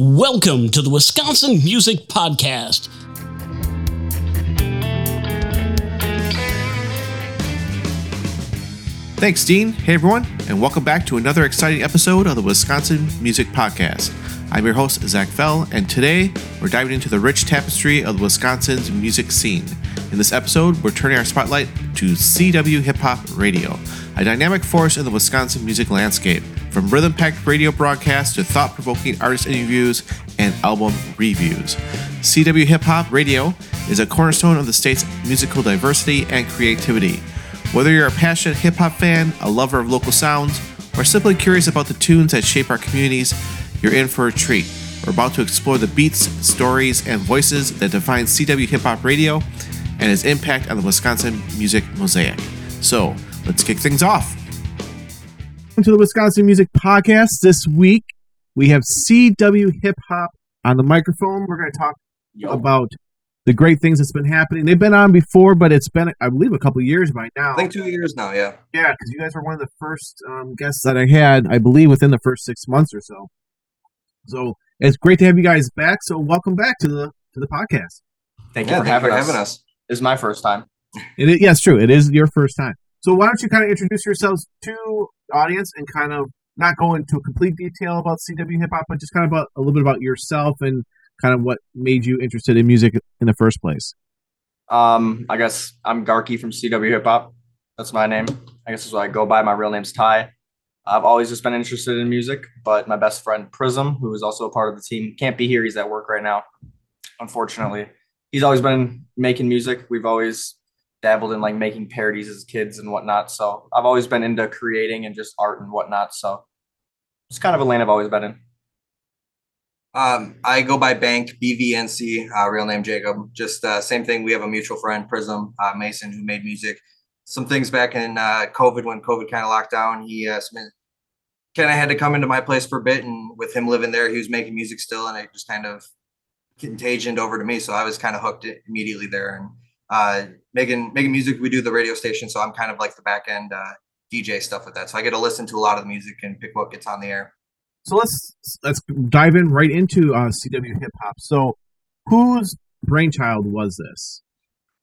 Welcome to the Wisconsin Music Podcast. Thanks, Dean. Hey, everyone, and welcome back to another exciting episode of the Wisconsin Music Podcast. I'm your host, Zach Fell, and today we're diving into the rich tapestry of Wisconsin's music scene. In this episode, we're turning our spotlight to CW Hip Hop Radio, a dynamic force in the Wisconsin music landscape, from rhythm packed radio broadcasts to thought provoking artist interviews and album reviews. CW Hip Hop Radio is a cornerstone of the state's musical diversity and creativity. Whether you're a passionate hip hop fan, a lover of local sounds, or simply curious about the tunes that shape our communities, you're in for a treat. We're about to explore the beats, stories, and voices that define CW Hip Hop Radio and its impact on the Wisconsin music mosaic. So, let's kick things off. Welcome to the Wisconsin Music Podcast. This week, we have CW Hip Hop on the microphone. We're going to talk about the great things that's been happening. They've been on before, but it's been, I believe, a couple years by now. I think two years now, yeah. Yeah, because you guys were one of the first um, guests that I had, I believe, within the first six months or so. So it's great to have you guys back. So welcome back to the to the podcast. Thank Yeah, you for, thank having, you for us. having us. Is my first time. It is, yes, true. It is your first time. So why don't you kind of introduce yourselves to audience and kind of not go into complete detail about CW hip hop, but just kind of about a little bit about yourself and kind of what made you interested in music in the first place. Um, I guess I'm Garky from CW Hip Hop. That's my name. I guess is what I go by. My real name's Ty. I've always just been interested in music, but my best friend Prism, who is also a part of the team, can't be here. He's at work right now, unfortunately. He's always been making music. We've always dabbled in like making parodies as kids and whatnot. So I've always been into creating and just art and whatnot. So it's kind of a lane I've always been in. Um, I go by Bank BVNC, uh, real name Jacob. Just uh, same thing. We have a mutual friend, Prism uh, Mason, who made music. Some things back in uh, COVID when COVID kind of locked down. He uh, kind of had to come into my place for a bit, and with him living there, he was making music still, and it just kind of contagioned over to me. So I was kind of hooked immediately there, and uh, making making music. We do the radio station, so I'm kind of like the back end uh, DJ stuff with that. So I get to listen to a lot of the music and pick what gets on the air. So let's let's dive in right into uh, CW hip hop. So whose brainchild was this?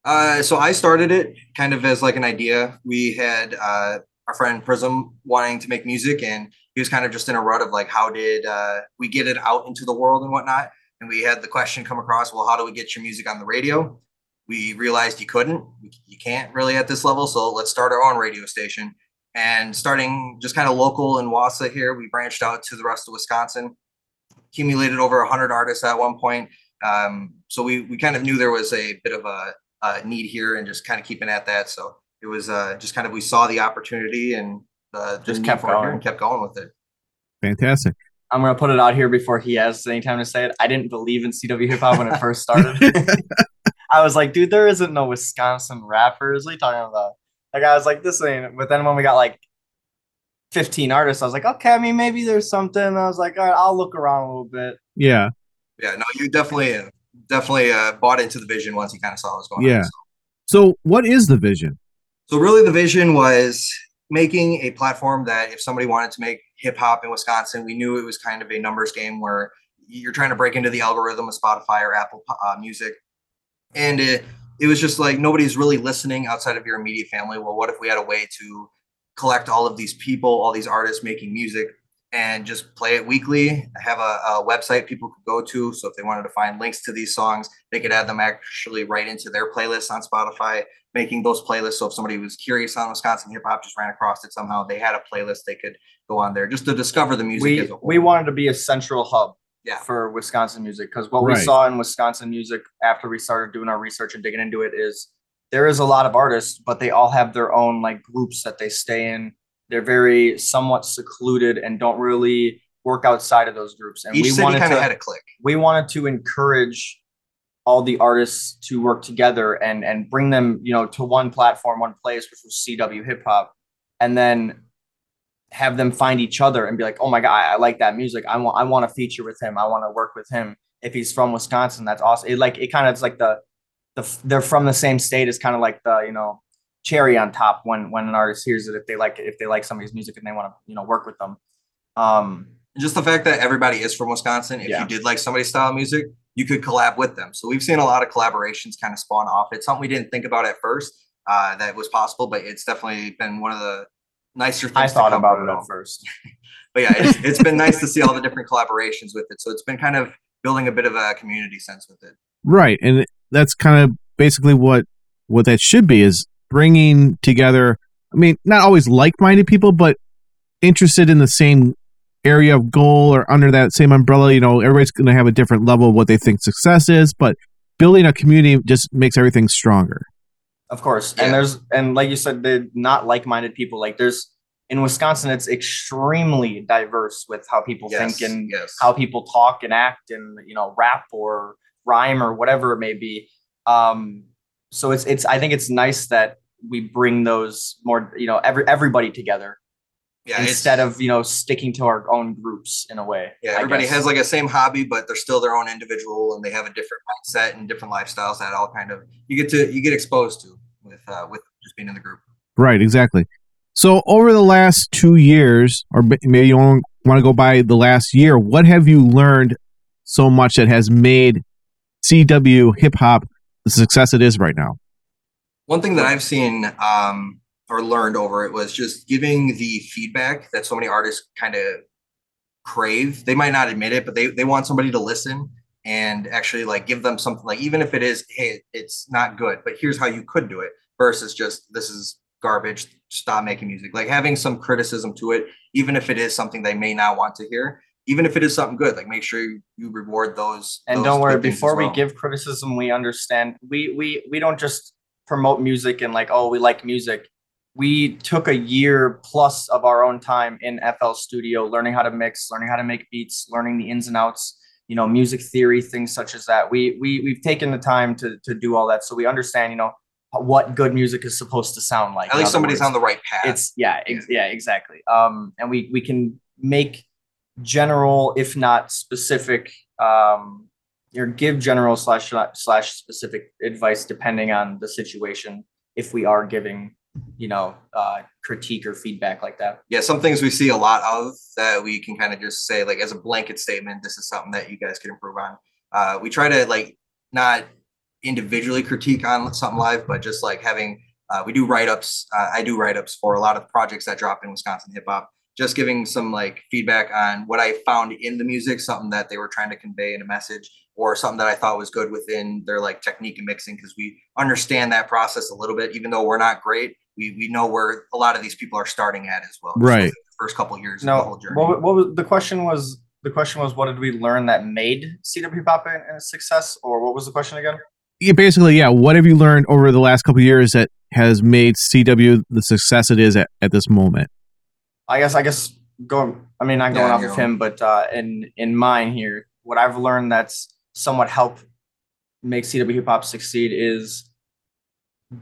Uh, so I started it kind of as like an idea. We had uh, our friend Prism wanting to make music, and he was kind of just in a rut of like, how did uh, we get it out into the world and whatnot? And we had the question come across, well, how do we get your music on the radio? We realized you couldn't, you can't really at this level. So let's start our own radio station. And starting just kind of local in Wausau here, we branched out to the rest of Wisconsin, accumulated over 100 artists at one point. Um, so we, we kind of knew there was a bit of a, uh, need here and just kind of keeping at that. So it was uh, just kind of we saw the opportunity and uh, Just kept for it here going. and kept going with it. Fantastic. I'm gonna put it out here before he has any time to say it. I didn't believe in CW hip hop when it first started. I was like, dude, there isn't no Wisconsin rappers. What are you talking about? Like, I was like, this ain't. But then when we got like 15 artists, I was like, okay, I mean, maybe there's something. I was like, all right, I'll look around a little bit. Yeah. Yeah, no, you definitely definitely uh, bought into the vision once you kind of saw what was going Yeah. on. So, So what is the vision? so really, the vision was making a platform that if somebody wanted to make hip hop in Wisconsin, we knew it was kind of a numbers game where you're trying to break into the algorithm of Spotify or Apple uh, Music, and it, it was just like nobody's really listening outside of your immediate family. Well, what if we had a way to collect all of these people, all these artists making music, and just play it weekly? I Have a, a website people could go to, so if they wanted to find links to these songs, they could add them actually right into their playlists on Spotify. Making those playlists, so if somebody was curious on Wisconsin hip hop, just ran across it somehow, they had a playlist they could go on there just to discover the music. We as a whole. we wanted to be a central hub yeah, for Wisconsin music because what we saw in Wisconsin music after we started doing our research and digging into it is there is a lot of artists, but they all have their own like groups that they stay in. They're very somewhat secluded and don't really work outside of those groups. And each we city wanted to of had a click. we wanted to encourage all the artists to work together and and bring them you know to one platform one place which was cw hip hop and then have them find each other and be like oh my god i, like that music. I want i want to feature with him. I want to work with him. If he's from wisconsin that's awesome. It like it kind of is like the the they're from the same state is kind of like the you know cherry on top when when an artist hears it if they like if they like somebody's music and they want to you know work with them. Um just the fact that everybody is from Wisconsin, if Yeah. you did like somebody's style of music, you could collab with them. So we've seen a lot of collaborations kind of spawn off. It's something we didn't think about at first uh, that was possible, but it's definitely been one of the nicer things. I thought come about it at first. But yeah, it's, it's been nice to see all the different collaborations with it. So it's been kind of building a bit of a community sense with it. Right, and that's kind of basically what what that should be is bringing together. I mean, not always like-minded people, but interested in the same area of goal or under that same umbrella. You know, everybody's going to have a different level of what they think success is, but building a community just makes everything stronger. Of course. Yeah. And there's and like you said, they're not like-minded people. Like there's in Wisconsin, it's extremely diverse with how people Yes, think and yes. how people talk and act and you know rap or rhyme or whatever it may be. Um, so it's it's I think it's nice that we bring those more you know every everybody together yeah, instead of you know sticking to our own groups in a way. Yeah, everybody has like a same hobby, but they're still their own individual, and they have a different mindset and different lifestyles that all kind of you get to you get exposed to with uh, with just being in the group. Right, exactly. So, over the last two years, or b- maybe you want to go by the last year, what have you learned so much that has made CW hip hop the success it is right now? One thing that I've seen um, or learned over it was just giving the feedback that so many artists kind of crave. They might not admit it, but they they want somebody to listen and actually like give them something like even if it is hey it's not good, but here's how you could do it versus just this is garbage stop making music. Like having some criticism to it even if it is something they may not want to hear even if it is something good like make sure you, you reward those and those don't worry good things as before we give criticism we understand we we we don't just promote music and like oh we like music we took a year plus of our own time in fl studio learning how to mix learning how to make beats learning the ins and outs you know music theory things such as that. We we we've taken the time to to do all that so we understand you know what good music is supposed to sound like at least somebody's words on the right path. It's yeah. ex- yeah exactly. Um and we we can make general if not specific um or give general slash slash specific advice depending on the situation if we are giving you know uh critique or feedback like that yeah, some things we see a lot of that we can kind of just say like as a blanket statement, this is something that you guys can improve on. Uh, we try to like not individually critique on something live, but just like having uh, we do write ups. Uh, I do write ups for a lot of the projects that drop in Wisconsin hip hop. Just giving some like feedback on what I found in the music, something that they were trying to convey in a message, or something that I thought was good within their like technique and mixing, because we understand that process a little bit, even though we're not great. We we know where a lot of these people are starting at as well. Right. within the First couple years of the no whole journey. what, what was the question was the question was what did we learn that made cw Pop hop a a success or what was the question again Yeah, basically, yeah. What have you learned over the last couple of years that has made CW the success it is at, at this moment? I guess I guess going I mean not going Yeah, off your of him, but uh in in mine here, what I've learned that's somewhat helped make CW hip hop succeed is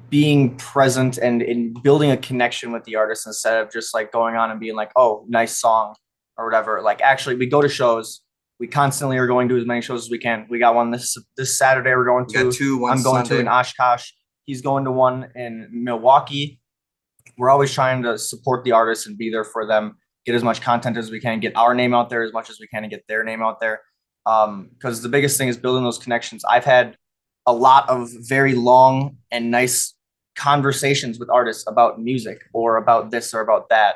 being present and in building a connection with the artist instead of just like going on and being like, oh, nice song or whatever. Like actually we go to shows, we constantly are going to as many shows as we can. We got one this this Saturday we're going to two. One I'm going to in Oshkosh. He's going to one in Milwaukee. We're always trying to support the artists and be there for them, get as much content as we can, get our name out there as much as we can, and get their name out there. Um, because the biggest thing is building those connections. I've had a lot of very long and nice conversations with artists about music or about this or about that.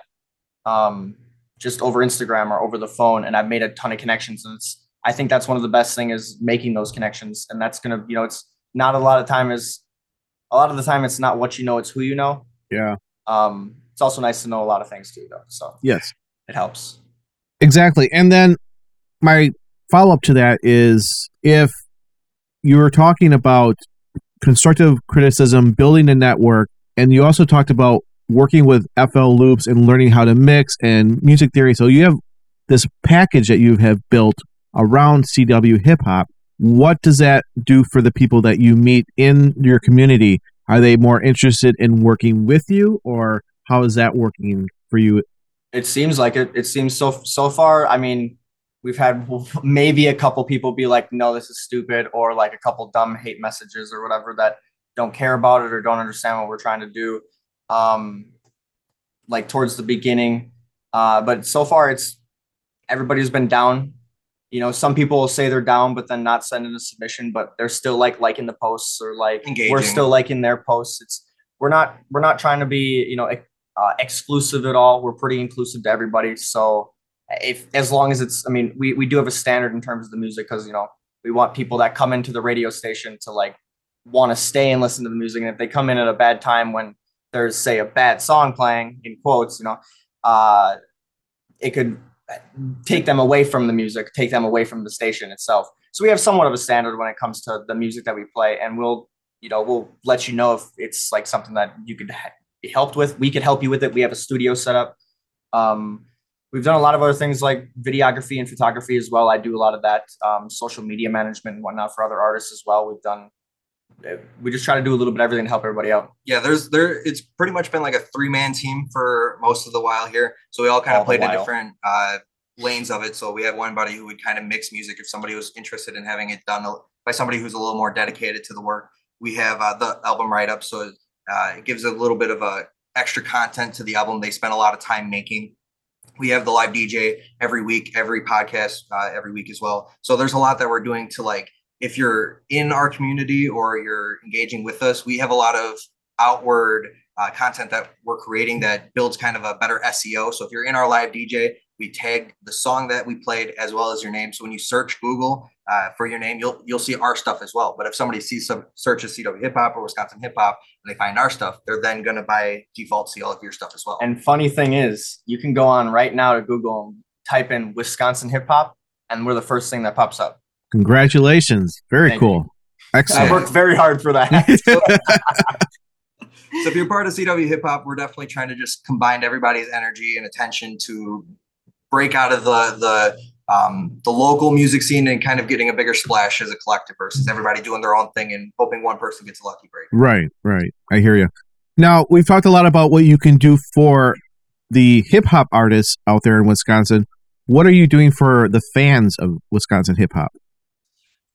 Um, just over Instagram or over the phone, and I've made a ton of connections. And it's I think that's one of the best thing is making those connections, and that's gonna you know it's not a lot of time is a lot of the time it's not what you know, it's who you know. Yeah. Um, it's also nice to know a lot of things too, though. So Yes. it helps. Exactly. And then my follow up to that is if you were talking about constructive criticism, building a network, and you also talked about working with FL loops and learning how to mix and music theory. So you have this package that you have built around CW hip hop. What does that do for the people that you meet in your community? Are they more interested in working with you or how is that working for you? It seems like it. It seems so so far. I mean, we've had maybe a couple people be like, "No, this is stupid," or like a couple dumb hate messages or whatever that don't care about it or don't understand what we're trying to do. Um, like towards the beginning, uh, but so far it's everybody's been down. You know, some people will say they're down, but then not send in a submission, but they're still like liking the posts or like we're still liking their posts. It's we're not we're not trying to be you know uh, exclusive at all. We're pretty inclusive to everybody. So if as long as it's, I mean, we we do have a standard in terms of the music because you know we want people that come into the radio station to like want to stay and listen to the music. And if they come in at a bad time when there's say a bad song playing in quotes, you know, uh, it could take them away from the music, take them away from the station itself. So we have somewhat of a standard when it comes to the music that we play, and we'll, you know, we'll let you know if it's like something that you could be helped with. We could help you with it. We have a studio set up. Um, we've done a lot of other things like videography and photography as well. I do a lot of that, um, social media management and whatnot for other artists as well. We've done. uh, We just try to do a little bit of everything to help everybody out. Yeah, there's there. It's pretty much been like a three man team for most of the while here. So we all kind All of played in different uh, lanes of it. So we had one buddy who would kind of mix music if somebody was interested in having it done by somebody who's a little more dedicated to the work. We have uh, the album write up, so uh, it gives a little bit of a extra content to the album. They spent a lot of time making. We have the live DJ every week, every podcast uh, every week as well. So there's a lot that we're doing to like if you're in our community or you're engaging with us, we have a lot of outward uh, content that we're creating that builds kind of a better SEO. So if you're in our live DJ, we tag the song that we played as well as your name. So when you search Google uh, for your name, you'll you'll see our stuff as well. But if somebody sees some searches CW hip hop or Wisconsin hip hop and they find our stuff, they're then gonna by default see all of your stuff as well. And funny thing is, you can go on right now to Google and type in Wisconsin hip hop, and we're the first thing that pops up. Congratulations. Very Thank cool. I Excellent. I worked very hard for that. So if you're part of CW Hip Hop, we're definitely trying to just combine everybody's energy and attention to break out of the the um, the local music scene and kind of getting a bigger splash as a collective versus everybody doing their own thing and hoping one person gets a lucky break. Right, right. I hear you. Now, we've talked a lot about what you can do for the hip hop artists out there in Wisconsin. What are you doing for the fans of Wisconsin hip hop?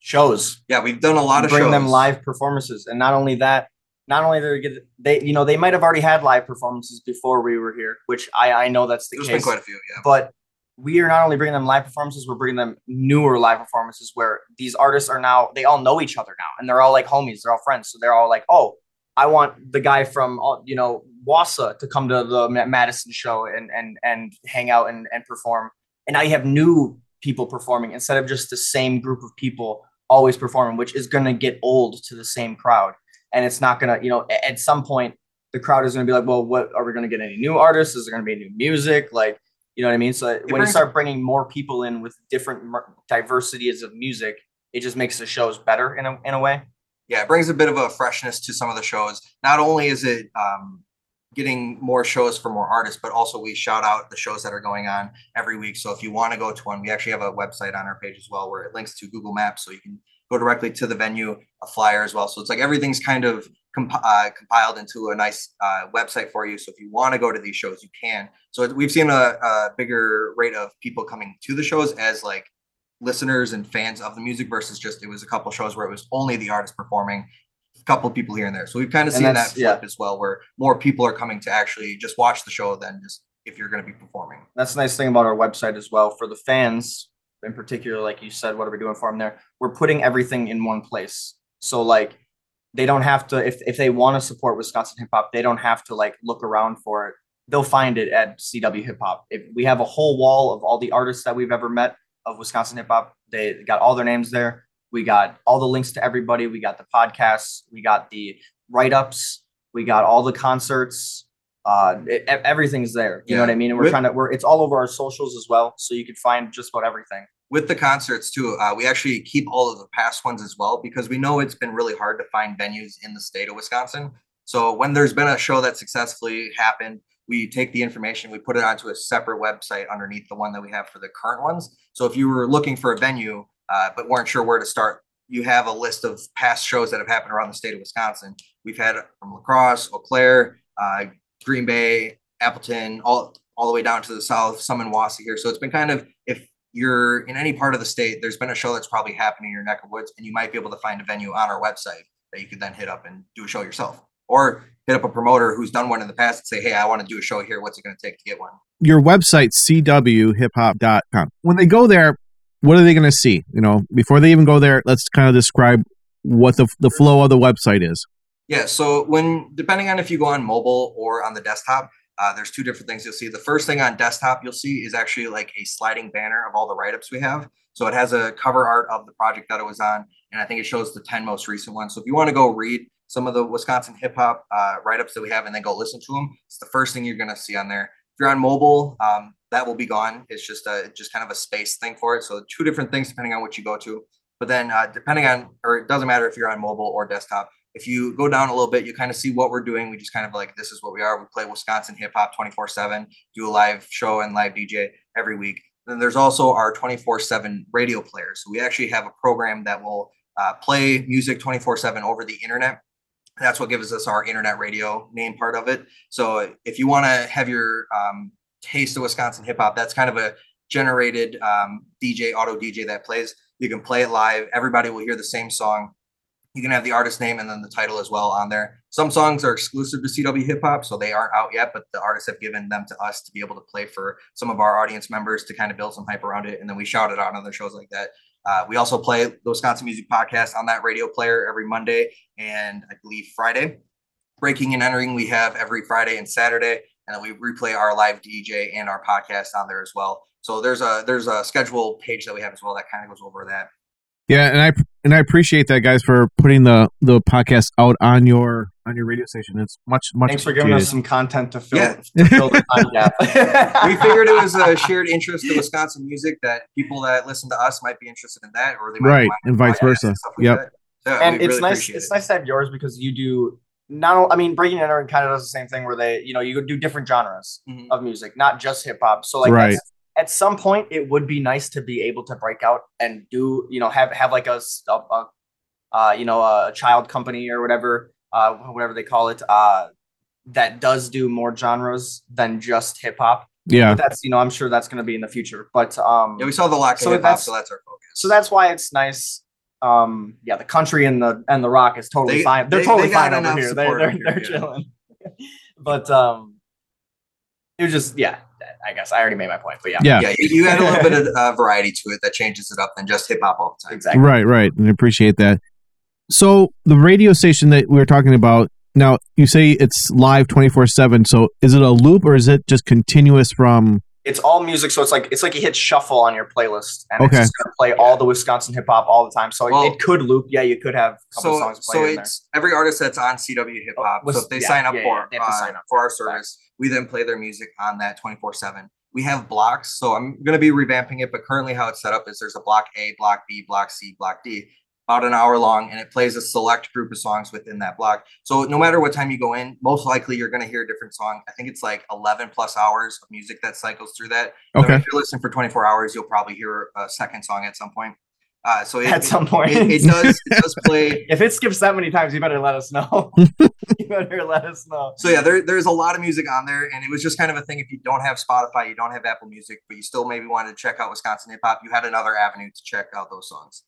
Shows. Yeah, we've done a lot of bring shows. them live performances, and not only that, not only they get they you know they might have already had live performances before we were here, which I I know that's the There's been case. quite a few. Yeah. but we are not only bringing them live performances, we're bringing them newer live performances where these artists are now they all know each other now, and they're all like homies, they're all friends, so they're all like, oh, I want the guy from uh, you know Wausau to come to the Madison show and and and hang out and and perform, and now you have new people performing instead of just the same group of people always performing, which is going to get old to the same crowd, and it's not going to you know at some point the crowd is going to be like, well, what are we going to get any new artists? Is there going to be new music? Like you know what I mean? So when you start bringing more people in with different diversities of music, it just makes the shows better in a in a way. yeah, it brings a bit of a freshness to some of the shows. Not only is it um, getting more shows for more artists, but also we shout out the shows that are going on every week. So if you want to go to one, we actually have a website on our page as well where it links to Google Maps, so you can go directly to the venue, a flyer as well. So it's like everything's kind of comp- uh, compiled into a nice uh, website for you. So if you want to go to these shows, you can. So we've seen a, a bigger rate of people coming to the shows as like listeners and fans of the music versus just it was a couple shows where it was only the artist performing a couple of people here and there so we've kind of seen that flip yeah. as well where more people are coming to actually just watch the show than just if you're going to be performing That's the nice thing about our website as well. For the fans, in particular, like you said, what are we doing for them there? We're putting everything in one place. So like they don't have to if if they want to support Wisconsin hip hop, they don't have to like look around for it. They'll find it at CW Hip Hop. If we have a whole wall of all the artists that we've ever met of Wisconsin hip hop, they got all their names there. We got all the links to everybody. We got the podcasts. We got the write ups. We got all the concerts. Uh, it, everything's there. You know what I mean? And we're With- trying to. We're it's all over our socials as well, so you can find just about everything. with the concerts too uh, we actually keep all of the past ones as well because we know it's been really hard to find venues in the state of wisconsin so when there's been a show that successfully happened we take the information we put it onto a separate website underneath the one that we have for the current ones so if you were looking for a venue uh, but weren't sure where to start you have a list of past shows that have happened around the state of wisconsin we've had from lacrosse eau claire uh, green bay appleton all all the way down to the south some in Wausau here so it's been kind of if you're in any part of the state, there's been a show that's probably happening in your neck of woods, and you might be able to find a venue on our website that you could then hit up and do a show yourself. Or hit up a promoter who's done one in the past and say, hey, I want to do a show here. What's it going to take to get one? Your website, cwhiphop.com. When they go there, what are they going to see? You know, before they even go there, let's kind of describe what the, the flow of the website is. Yeah. So when depending on if you go on mobile or on the desktop, uh, there's two different things you'll see. The first thing on desktop you'll see is actually like a sliding banner of all the write ups we have. So it has a cover art of the project that it was on, and I think it shows the 10 most recent ones. So if you want to go read some of the Wisconsin hip hop uh, write ups that we have and then go listen to them, it's the first thing you're going to see on there. If you're on mobile, um, that will be gone. It's just a just kind of a space thing for it. So two different things depending on what you go to. But then uh, depending on, or it doesn't matter if you're on mobile or desktop. If you go down a little bit, you kind of see what we're doing. We just kind of like this is what we are. We play Wisconsin hip hop 24 seven, do a live show and live DJ every week. Then there's also our 24 7 radio players. So we actually have a program that will uh, play music 24 7 over the internet. That's what gives us our internet radio name part of it. So if you want to have your um, taste of Wisconsin hip hop, that's kind of a generated um, DJ, auto DJ that plays. You can play it live. Everybody will hear the same song. You can have the artist name and then the title as well on there. Some songs are exclusive to CW Hip Hop, so they aren't out yet, but the artists have given them to us to be able to play for some of our audience members to kind of build some hype around it. And then we shout it out on other shows like that. Uh, we also play the Wisconsin Music Podcast on that radio player every Monday and I believe Friday. Breaking and entering, we have every Friday and Saturday, and then we replay our live DJ and our podcast on there as well. So there's a there's a schedule page that we have as well that kind of goes over that. Yeah, and I and I appreciate that, guys, for putting the the podcast out on your on your radio station. It's much much. Thanks for giving us some content to fill, Yeah. to fill the time gap. we figured it was a shared interest in Wisconsin music that people that listen to us might be interested in that, or they might Right, want and vice podcasts versa. and stuff like Yep. So and it's really nice. It's it. nice to have yours because you do not. I mean, breaking and entering kind of does the same thing where they, you know, you do different genres Mhm. of music, not just hip hop. So like, Right. that's- at some point, it would be nice to be able to break out and do, you know, have have like a, uh, you know, a child company or whatever, uh, whatever they call it, uh, that does do more genres than just hip hop. Yeah, But that's, you know, I'm sure that's going to be in the future. But um, Yeah, we saw the lack So of hip hop, so that's our focus. so that's why it's nice. Um, yeah, the country and the and the rock is totally They- fine. They're they- totally they fine over here. They're they're, here, they're yeah. chilling. but um, it was just yeah. I guess I already made my point. But yeah, yeah, yeah, you, you add a little bit of uh, variety to it that changes it up than just hip hop all the time. exactly. right, right, and I appreciate that. So the radio station that we were talking about now, you say it's live twenty four seven. So is it a loop or is it just continuous from? It's all music, so it's like it's like you hit shuffle on your playlist, and Okay. it's just gonna play all the Wisconsin hip hop all the time. So it- Well- it, could loop. Yeah, you could have a couple So, songs playing. so played in there. it's every artist that's on CW Hip Hop. was- so if they yeah, sign up yeah, for yeah, they have to uh, sign up for for our it. service, we then play their music on that twenty four seven. We have blocks, so I'm going to be revamping it. But currently, how it's set up is there's a block A, block B, block C, block D, about an hour long, and it plays a select group of songs within that block. So no matter what time you go in, most likely you're going to hear a different song. I think it's like 11 plus hours of music that cycles through that. So Okay, if you listen for 24 hours, you'll probably hear a second song at some point. Uh, so it, At some point. it, it does it does play. if it skips that many times, you better let us know. you better let us know. So yeah, there, there's a lot of music on there, and it was just kind of a thing. If you don't have Spotify, you don't have Apple Music, but you still maybe wanted to check out Wisconsin hip hop, you had another avenue to check out those songs.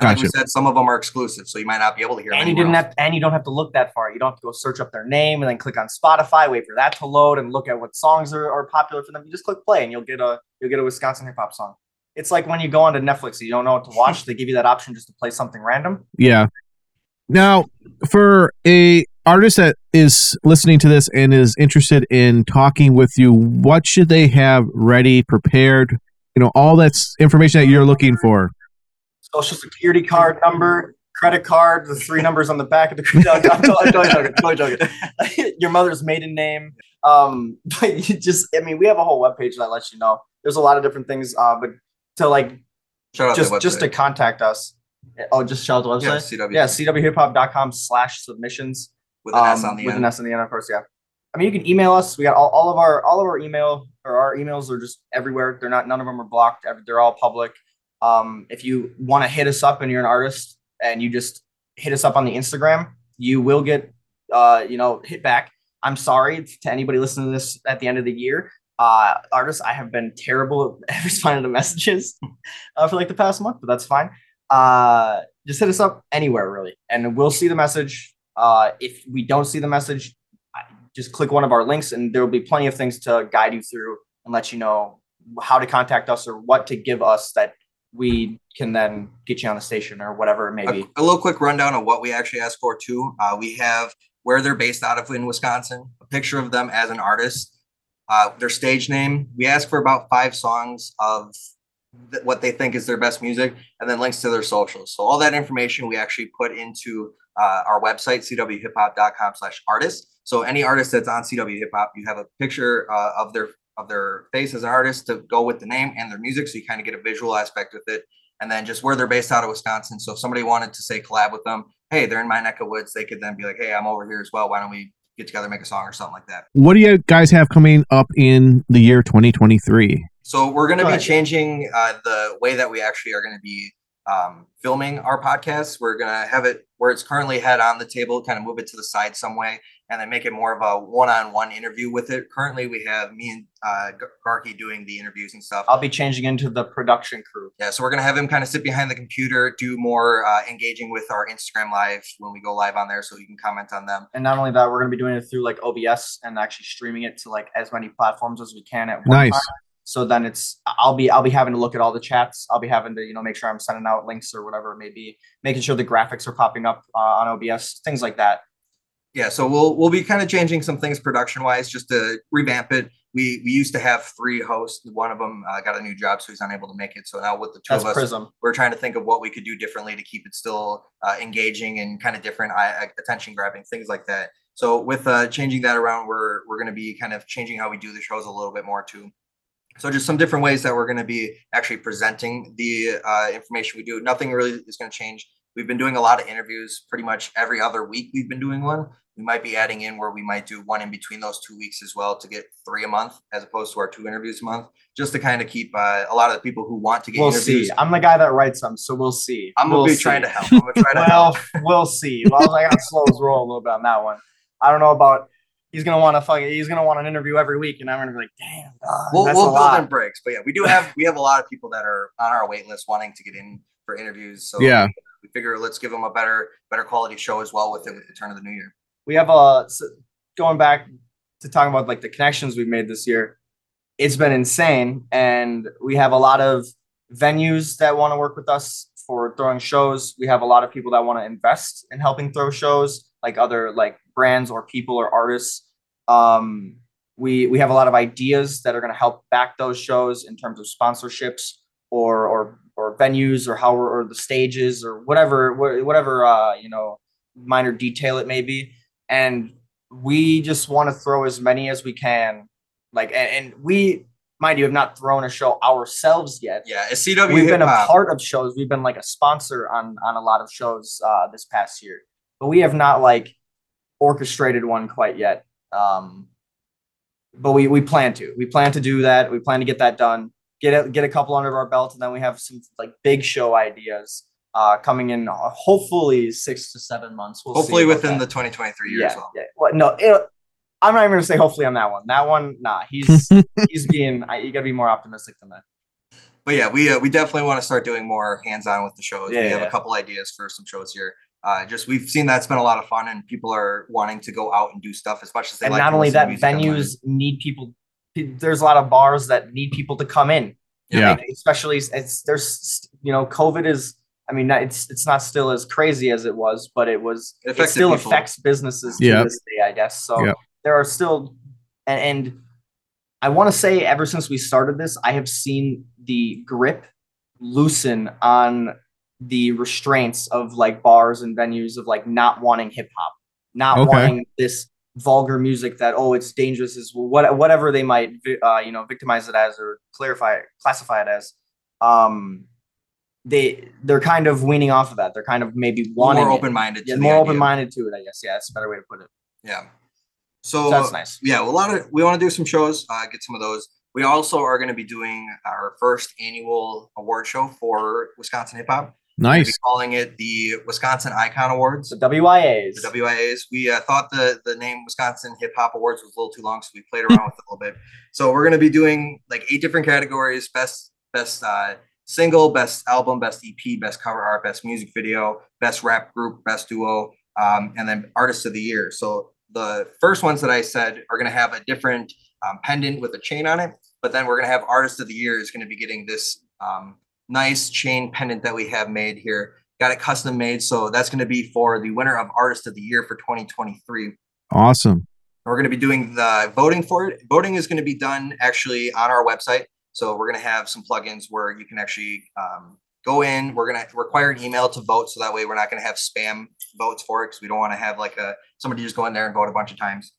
And like we Gotcha. said, some of them are exclusive, so you might not be able to hear. and you didn't else. have and you don't have to look that far. You don't have to go search up their name and then click on Spotify, wait for that to load and look at what songs are, are popular for them. You just click play and you'll get a you'll get a Wisconsin hip hop song. It's like when you go onto Netflix, you don't know what to watch. they give you that option just to play something random. yeah. Now, for a artist that is listening to this and is interested in talking with you, what should they have ready, prepared? You know, all that's information that you're looking for. Social security card number, credit card, the three numbers on the back of the no, no, I'm totally joking, totally joking. Your mother's maiden name. Um, but you just I mean, we have a whole webpage that lets you know. There's a lot of different things, uh, but to like Shout just to just to contact us. Oh, just shout out the yeah, website. CW Yeah, cwhiphop.com slash submissions. with an S um, on the end. with end. an S on the end, of course. Yeah. I mean, you can email us. We got all, all of our all of our email or our emails are just everywhere. They're not none of them are blocked. They're all public. Um, if you want to hit us up and you're an artist and you just hit us up on the Instagram, you will get uh, you know, hit back. I'm sorry to anybody listening to this at the end of the year. Uh, artists, I have been terrible at responding to messages uh, for like the past month, but that's fine. Uh, just hit us up anywhere really, and we'll see the message. Uh, if we don't see the message, just click one of our links, and there will be plenty of things to guide you through and let you know how to contact us or what to give us that we can then get you on the station or whatever it may a, be. a little quick rundown of what we actually ask for too. Uh, we have where they're based out of in Wisconsin, a picture of them as an artist, uh, their stage name. We ask for about five songs of th- what they think is their best music, and then links to their socials. So all that information we actually put into uh, our website, cwhiphop.com slash artist. So any artist that's on CW Hip Hop, you have a picture uh, of their of their face as an artist to go with the name and their music, so you kind of get a visual aspect with it. And then just where they're based out of Wisconsin. So if somebody wanted to say collab with them, hey, they're in my neck of woods, they could then be like, hey, I'm over here as well. Why don't we get together, make a song or something like that? What do you guys have coming up in the year 2023? So we're going to be changing uh, the way that we actually are going to be um, filming our podcast. We're going to have it where it's currently had on the table, kind of move it to the side some way, and then make it more of a one-on-one interview with it. Currently, we have me and uh, Gar- Garky doing the interviews and stuff. I'll be changing into the production crew. Yeah, so we're gonna have him kind of sit behind the computer, do more uh, engaging with our Instagram live when we go live on there, so you can comment on them. And not only that, we're going to be doing it through like OBS and actually streaming it to like as many platforms as we can at one Nice. time. So then it's I'll be I'll be having to look at all the chats. I'll be having to you know make sure I'm sending out links or whatever it may be, making sure the graphics are popping up uh, on OBS, things like that. Yeah, so we'll we'll be kind of changing some things production wise just to revamp it. We we used to have three hosts. One of them uh, got a new job, so he's unable to make it. So now with the two That's of us, Prism. we're trying to think of what we could do differently to keep it still uh, engaging and kind of different, uh, attention grabbing things like that. So with uh, changing that around, we're we're going to be kind of changing how we do the shows a little bit more too. So just some different ways that we're going to be actually presenting the uh, information we do. Nothing really is going to change. We've been doing a lot of interviews pretty much every other week. We've been doing one. We might be adding in where we might do one in between those two weeks as well to get three a month as opposed to our two interviews a month, just to kind of keep uh, a lot of the people who want to get We'll interviews. see. I'm the guy that writes them, so we'll see. I'm gonna We'll be see. trying to help. I'm gonna try to help. Well, we'll see. Well, I got slow as roll a little bit on that one. I don't know about. He's gonna want to fuck. it. He's gonna want an interview every week, and I'm gonna be like, damn, dog, We'll, that's we'll a build lot. in breaks, but yeah, we do have we have a lot of people that are on our wait list wanting to get in for interviews. So Yeah. We figure let's give them a better better quality show as well with it with the turn of the new year. we have a s- going back to talking about like the connections we've made this year it's been insane and we have a lot of venues that want to work with us for throwing shows. We have a lot of people that want to invest in helping throw shows like other like brands or people or artists. Um we we have a lot of ideas that are going to help back those shows in terms of sponsorships or or or venues or how or the stages or whatever whatever uh you know minor detail it may be. And we just want to throw as many as we can like and, and we mind you have not thrown a show ourselves yet. Yeah, it's CW we've been a part of shows. We've been like a sponsor on on a lot of shows uh this past year. But we have not like orchestrated one quite yet. Um but we we plan to. We plan to do that. We plan to get that done get a, get a couple under our belt and then we have some like big show ideas uh coming in uh, hopefully six to seven months we'll hopefully about within that. the 2023 year yeah, as well. yeah. Well, no, it, I'm not even gonna say hopefully on that one. That one, nah, he's he's being. I, you gotta be more optimistic than that. But yeah, we uh, we definitely want to start doing more hands-on with the shows. Yeah, we have yeah. a couple ideas for some shows here. Uh, just we've seen that's been a lot of fun, and people are wanting to go out and do stuff as much as they and like. not only that, music online. venues need people. There's a lot of bars that need people to come in. Yeah. Like, especially it's there's you know COVID is. I mean, it's it's not still as crazy as it was, but it was. It It, still people. affects businesses to Yep. this day, I guess. So Yep. there are still, and, and I want to say, ever since we started this, I have seen the grip loosen on the restraints of like bars and venues of like not wanting hip hop, not Okay. wanting this vulgar music that oh it's dangerous is what whatever they might uh, you know victimize it as or clarify it, classify it as. Um, they they're kind of weaning off of that. They're kind of maybe wanting more open-minded. Yeah, more idea. open minded to it, I guess. Yeah, that's a better way to put it. Yeah. So So that's nice. yeah, a lot of we want to do some shows, uh, get some of those. We also are going to be doing our first annual award show for Wisconsin hip hop. We'll be Nice. calling it the Wisconsin Icon Awards. The WIAs. the WIAs. We uh, thought the the name Wisconsin Hip Hop Awards was a little too long, so we played around with it a little bit. So we're gonna be doing like eight different categories: best best uh, single, best album, best EP, best cover art, best music video, best rap group, best duo, um, and then artist of the year. So the first ones that I said are going to have a different um, pendant with a chain on it, but then we're going to have artist of the year is going to be getting this um, nice chain pendant that we have made here. Got it custom made, so that's going to be for the winner of artist of the year for 2023. Awesome. We're going to be doing the voting for it. Voting is going to be done actually on our website. So we're going to have some plugins where you can actually um, go in. We're going to require an email to vote, so that way we're not going to have spam votes for it because we don't want to have like a somebody just go in there and vote a bunch of times.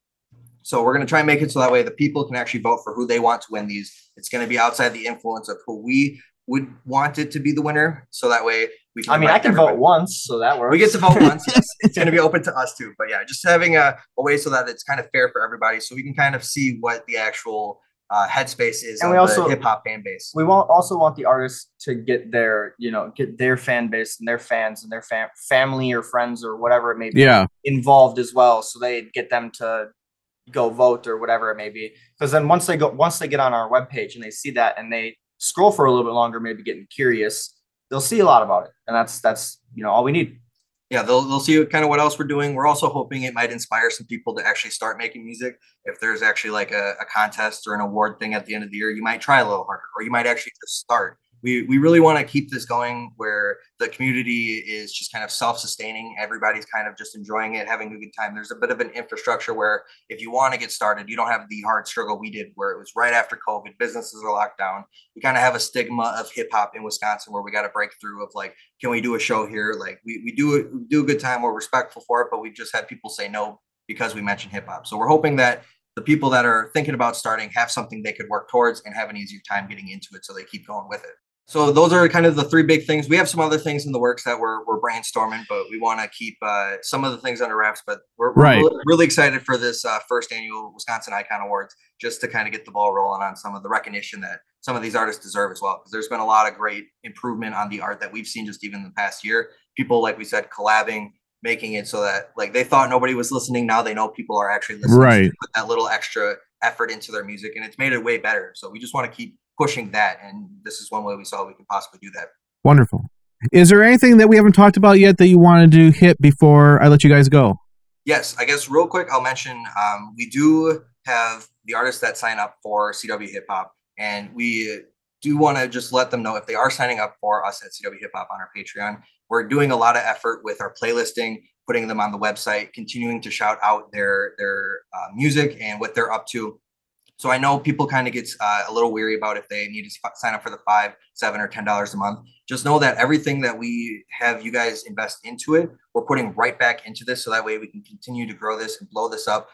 So we're going to try and make it so that way the people can actually vote for who they want to win these. It's going to be outside the influence of who we would want it to be the winner. So that way we can. I mean, I can everybody. vote once, so that works. We get to vote once. Yes. It's going to be open to us too. But yeah, just having a, a way so that it's kind of fair for everybody, so we can kind of see what the actual uh, headspace is And of we also- the hip hop fan base. we want also want the artists to get their you know get their fan base and their fans and their fam- family or friends or whatever it may be Yeah. involved as well so they get them to go vote or whatever it may be because then once they go once they get on our webpage and they see that and they scroll for a little bit longer maybe getting curious they'll see a lot about it and that's that's you know all we need yeah, they'll they'll see kind of what else we're doing. We're also hoping it might inspire some people to actually start making music. If there's actually like a, a contest or an award thing at the end of the year, you might try a little harder, or you might actually just start. We we really want to keep this going where the community is just kind of self-sustaining. Everybody's kind of just enjoying it, having a good time. There's a bit of an infrastructure where if you want to get started, you don't have the hard struggle we did, where it was right after COVID, businesses are locked down. We kind of have a stigma of hip hop in Wisconsin where we got a breakthrough of like can we do a show here? Like we, we do it, we do a good time. We're respectful for it, but we've just had people say no because we mentioned hip hop. So we're hoping that the people that are thinking about starting have something they could work towards and have an easier time getting into it, so they keep going with it. So those are kind of the three big things. We have some other things in the works that we're we're brainstorming, but we want to keep uh, some of the things under wraps. But we're, we're Right. really, really excited for this uh, first annual Wisconsin Icon Awards, just to kind of get the ball rolling on some of the recognition that some of these artists deserve as well. Because there's been a lot of great improvement on the art that we've seen just even in the past year. People, like we said, collabing, making it so that like they thought nobody was listening. Now they know people are actually listening. Right. they Put that little extra effort into their music, and it's made it way better. So we just want to keep pushing that, and this is one way we saw we could possibly do that. Wonderful. Is there anything that we haven't talked about yet that you wanted to hit before I let you guys go? Yes, I guess real quick, I'll mention um, we do have the artists that sign up for CW Hip Hop, and we do want to just let them know if they are signing up for us at CW Hip Hop on our Patreon. We're doing a lot of effort with our playlisting, putting them on the website, continuing to shout out their their uh, music and what they're up to. So I know people kind of get uh, a little weary about if they need to sign up for the five, seven, or ten dollars a month. Just know that everything that we have you guys invest into it, we're putting right back into this, so that way we can continue to grow this and blow this up.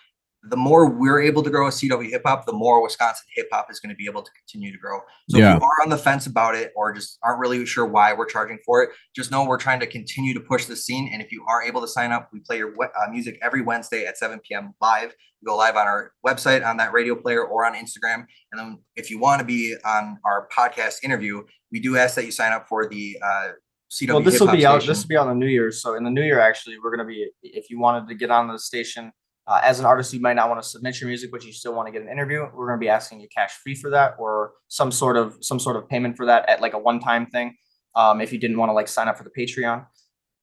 The more we're able to grow a CW hip hop, the more Wisconsin hip hop is going to be able to continue to grow. So Yeah. if you are on the fence about it or just aren't really sure why we're charging for it, just know we're trying to continue to push the scene. And if you are able to sign up, we play your uh, music every Wednesday at 7 p.m. live. We go live on our website, on that radio player, or on Instagram. And then if you want to be on our podcast interview, we do ask that you sign up for the uh, CW well this will hip-hop be out this will be on the new year so in the new year actually we're going to be if you wanted to get on the station uh, as an artist you might not want to submit your music but you still want to get an interview we're going to be asking you cash free for that or some sort of some sort of payment for that at like a one-time thing um, if you didn't want to like sign up for the patreon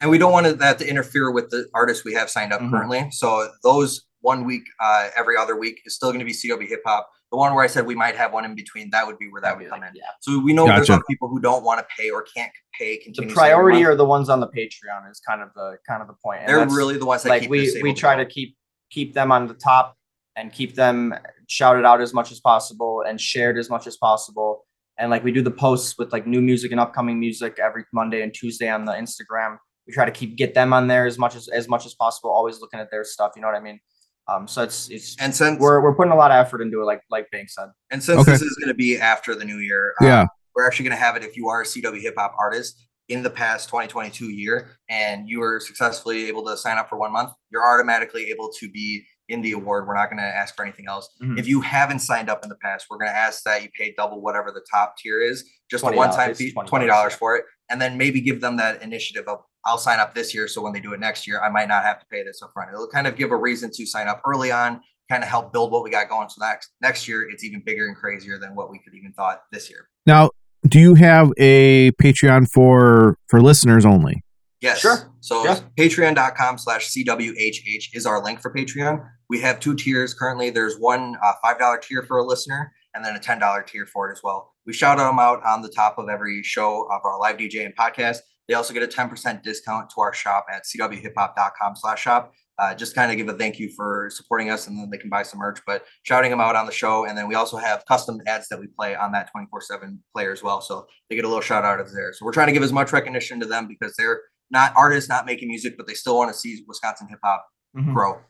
and we don't want that to interfere with the artists we have signed up Mhm. currently. So those one week, uh, every other week is still going to be CW hip hop. The one where I said we might have one in between, that would be where that That'd come in. yeah. So we know there's Gotcha. other people who don't want to pay or can't pay the priority month. are the ones on the patreon is kind of the kind of the point and they're really the ones that like keep we we try to keep keep them on the top and keep them shouted out as much as possible and shared as much as possible. And like we do the posts with like new music and upcoming music every monday and tuesday on the instagram. We try to keep get them on there as much as as much as possible always looking at their stuff you know what i mean? Um so it's it's And since we're we're putting a lot of effort into it like like bank said. And since Okay. this is going to be after the new year, uh, Yeah. we're actually going to have it if you are a CW hip hop artist in the past 2022 year and you were successfully able to sign up for one month, you're automatically able to be in the award. We're not going to ask for anything else. Mhm. If you haven't signed up in the past, we're going to ask that you pay double whatever the top tier is, just a one time fee, $20, $20 yeah. for it. And then maybe give them that initiative of, I'll sign up this year. So when they do it next year, I might not have to pay this upfront. It'll kind of give a reason to sign up early on, kind of help build what we got going. So next, next year, it's even bigger and crazier than what we could even thought this year. Now, do you have a Patreon for for listeners only? Yes. Sure. So Yeah. patreon.com slash CWHH is our link for Patreon. We have two tiers currently. There's one uh, $5 tier for a listener and then a $10 tier for it as well. We shout them out on the top of every show of our live DJ and podcast. They also get a 10% discount to our shop at cwhiphop.com slash shop. Uh, just kind of give a thank you for supporting us and then they can buy some merch, but shouting them out on the show. And then we also have custom ads that we play on that 24 7 player as well. So they get a little shout out of there. So we're trying to give as much recognition to them because they're not artists, not making music, but they still want to see Wisconsin hip hop Mhm. grow.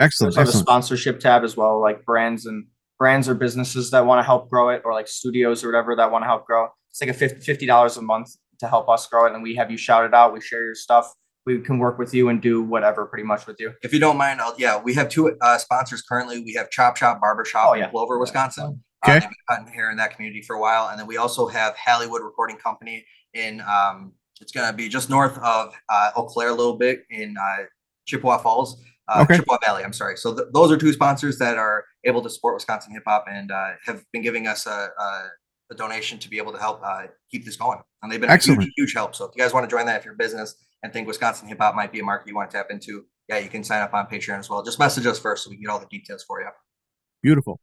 Excellent. There's a Excellent. sponsorship tab as well, like brands and brands or businesses that want to help grow it, or like studios or whatever that want to help grow. It's like a fifty dollars a month to help us grow it, and we have you shout it out. We share your stuff. We can work with you and do whatever, pretty much with you. If you don't mind, I'll, yeah, we have two uh, sponsors currently. We have Chop Shop Barber Shop Oh, in yeah. Clover, Wisconsin. Okay. Uh, they've been cutting hair in that community for a while. And then we also have Hollywood Recording Company in, um, it's going to be just north of uh, Eau Claire a little bit in uh, Chippewa Falls, uh, Okay. Chippewa Valley. I'm sorry. So th- those are two sponsors that are able to support Wisconsin hip hop and uh, have been giving us a, a, a donation to be able to help uh, keep this going. And they've been a huge, huge help. So if you guys want to join that, if you're business and think Wisconsin hip hop might be a market you want to tap into, yeah, you can sign up on Patreon as well. Just message us first so we can get all the details for you. Beautiful.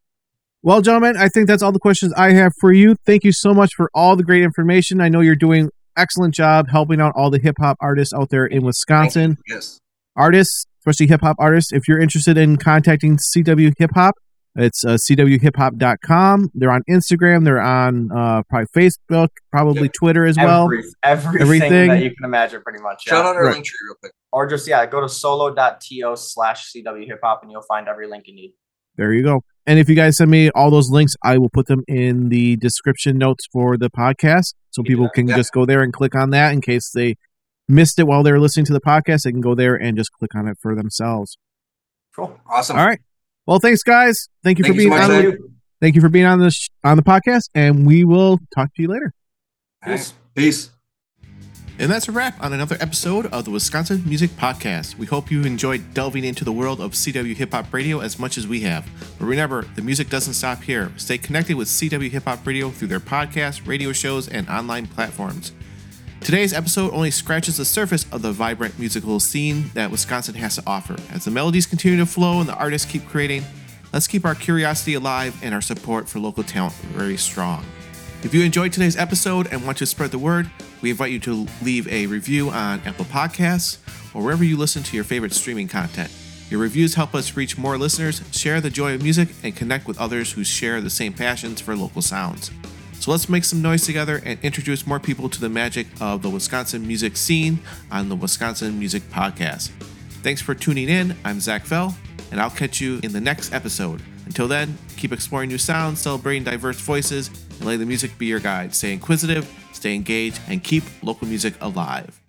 Well, gentlemen, I think that's all the questions I have for you. Thank you so much for all the great information. I know you're doing excellent job helping out all the hip hop artists out there in Wisconsin. Yes. Artists, especially hip hop artists, if you're interested in contacting CW Hip Hop, it's uh, cwhiphop.com. They're on Instagram. They're on uh, probably Facebook, probably Yep. Twitter as well. Everything, Everything. that you can imagine, pretty much. Shout out our Right. Linktree real quick. Or just yeah, go to solo.to slash CW hip hop and you'll find every link you need. There you go. And if you guys send me all those links, I will put them in the description notes for the podcast. So You people that. can Yeah. just go there and click on that in case they missed it while they were listening to the podcast. They can go there and just click on it for themselves. Cool. Awesome. All right. Well, thanks, guys. Thank you Thank for you being so much, on. The, thank you for being on the sh- on the podcast, and we will talk to you later. All right. Peace. And that's a wrap on another episode of the Wisconsin Music Podcast. We hope you enjoyed delving into the world of CW Hip Hop Radio as much as we have. But remember, the music doesn't stop here. Stay connected with CW Hip Hop Radio through their podcasts, radio shows, and online platforms. Today's episode only scratches the surface of the vibrant musical scene that Wisconsin has to offer. As the melodies continue to flow and the artists keep creating, let's keep our curiosity alive and our support for local talent very strong. If you enjoyed today's episode and want to spread the word, we invite you to leave a review on Apple Podcasts or wherever you listen to your favorite streaming content. Your reviews help us reach more listeners, share the joy of music, and connect with others who share the same passions for local sounds. So let's make some noise together and introduce more people to the magic of the Wisconsin music scene on the Wisconsin Music Podcast. Thanks for tuning in. I'm Zach Fell, and I'll catch you in the next episode. Until then, keep exploring new sounds, celebrating diverse voices, and let the music be your guide. Stay inquisitive, stay engaged, and keep local music alive.